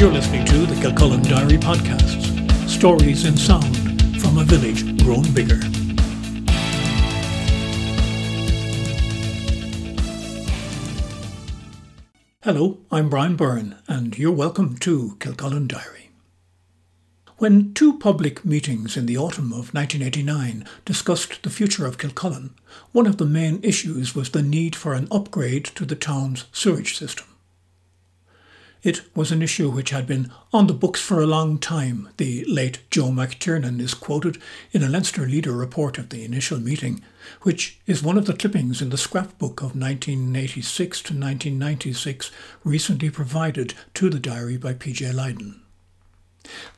You're listening to the Kilcullen Diary Podcasts Stories in Sound from a Village Grown Bigger. Hello, I'm Brian Byrne, and you're welcome to Kilcullen Diary. When two public meetings in the autumn of 1989 discussed the future of Kilcullen, one of the main issues was the need for an upgrade to the town's sewage system. It was an issue which had been on the books for a long time. The late Joe McTiernan is quoted in a Leinster Leader report of the initial meeting, which is one of the clippings in the scrapbook of 1986 to 1996 recently provided to the diary by PJ Lydon.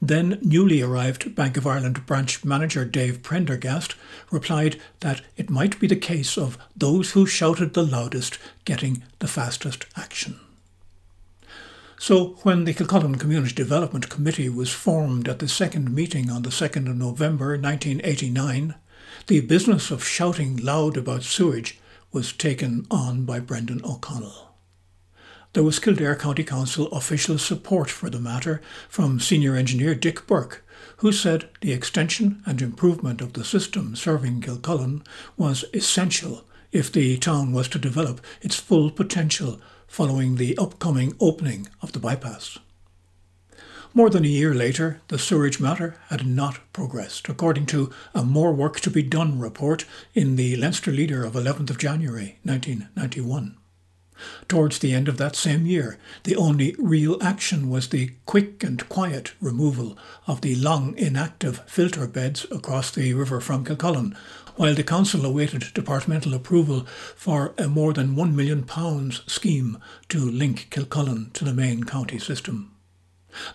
Then newly arrived Bank of Ireland branch manager Dave Prendergast replied that it might be the case of those who shouted the loudest getting the fastest action. So when the Kilcullen Community Development Committee was formed at the second meeting on the 2nd of November 1989, the business of shouting loud about sewage was taken on by Brendan O'Connell. There was Kildare County Council official support for the matter from senior engineer Dick Burke, who said the extension and improvement of the system serving Kilcullen was essential if the town was to develop its full potential following the upcoming opening of the bypass. More than a year later, the sewerage matter had not progressed, according to a More Work to be Done report in the Leinster Leader of 11th of January 1991. Towards the end of that same year, the only real action was the quick and quiet removal of the long inactive filter beds across the river from Kilcullen, while the council awaited departmental approval for a more than £1 million scheme to link Kilcullen to the main county system.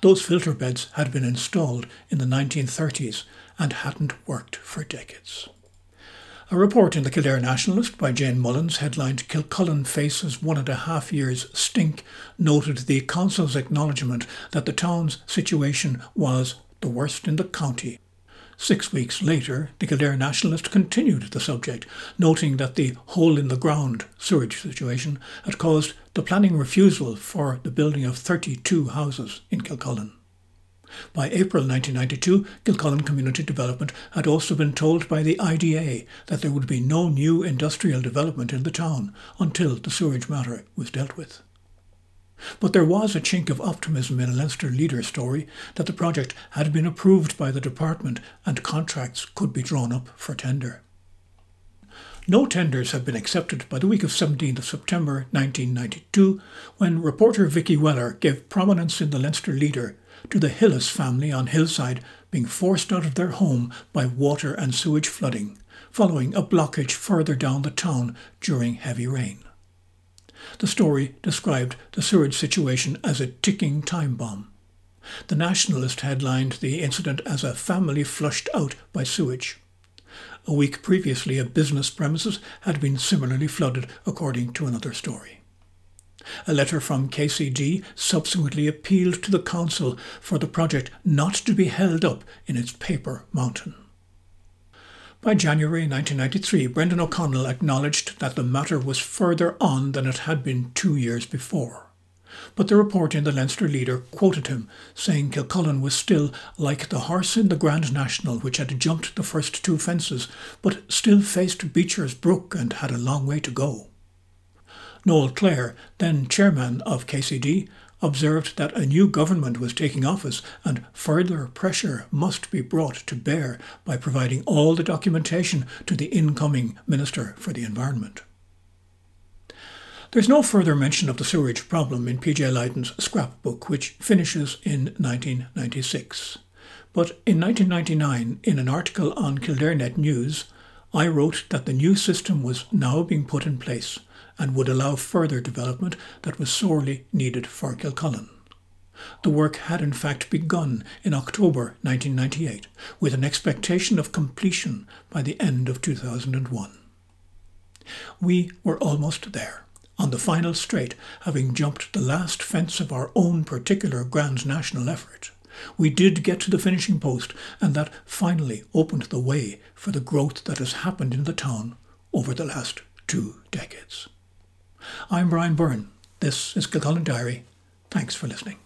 Those filter beds had been installed in the 1930s and hadn't worked for decades. A report in the Kildare Nationalist by Jane Mullins, headlined Kilcullen Faces One and a Half Years Stink, noted the Council's acknowledgement that the town's situation was the worst in the county. Six weeks later, the Kildare Nationalist continued the subject, noting that the hole in the ground sewage situation had caused the planning refusal for the building of 32 houses in Kilcullen. By April 1992, Kilcullen Community Development had also been told by the IDA that there would be no new industrial development in the town until the sewage matter was dealt with. But there was a chink of optimism in a Leinster leader story that the project had been approved by the department and contracts could be drawn up for tender. No tenders had been accepted by the week of 17th of September 1992 when reporter Vicky Weller gave prominence in the Leinster leader to the Hillis family on Hillside being forced out of their home by water and sewage flooding, following a blockage further down the town during heavy rain. The story described the sewage situation as a ticking time bomb. The Nationalist headlined the incident as a family flushed out by sewage. A week previously, a business premises had been similarly flooded, according to another story. A letter from KCD subsequently appealed to the Council for the project not to be held up in its paper mountain. By January 1993, Brendan O'Connell acknowledged that the matter was further on than it had been two years before. But the report in the Leinster Leader quoted him, saying Kilcullen was still like the horse in the Grand National which had jumped the first two fences, but still faced Beecher's Brook and had a long way to go. Noel Clare, then chairman of KCD, observed that a new government was taking office and further pressure must be brought to bear by providing all the documentation to the incoming Minister for the Environment. There's no further mention of the sewerage problem in P.J. Lydon's scrapbook, which finishes in 1996. But in 1999, in an article on KildareNet News, I wrote that the new system was now being put in place and would allow further development that was sorely needed for Kilcullen. The work had in fact begun in October 1998 with an expectation of completion by the end of 2001. We were almost there, on the final straight, having jumped the last fence of our own particular grand national effort. We did get to the finishing post, and that finally opened the way for the growth that has happened in the town over the last two decades. I'm Brian Byrne. This is Kilcullen Diary. Thanks for listening.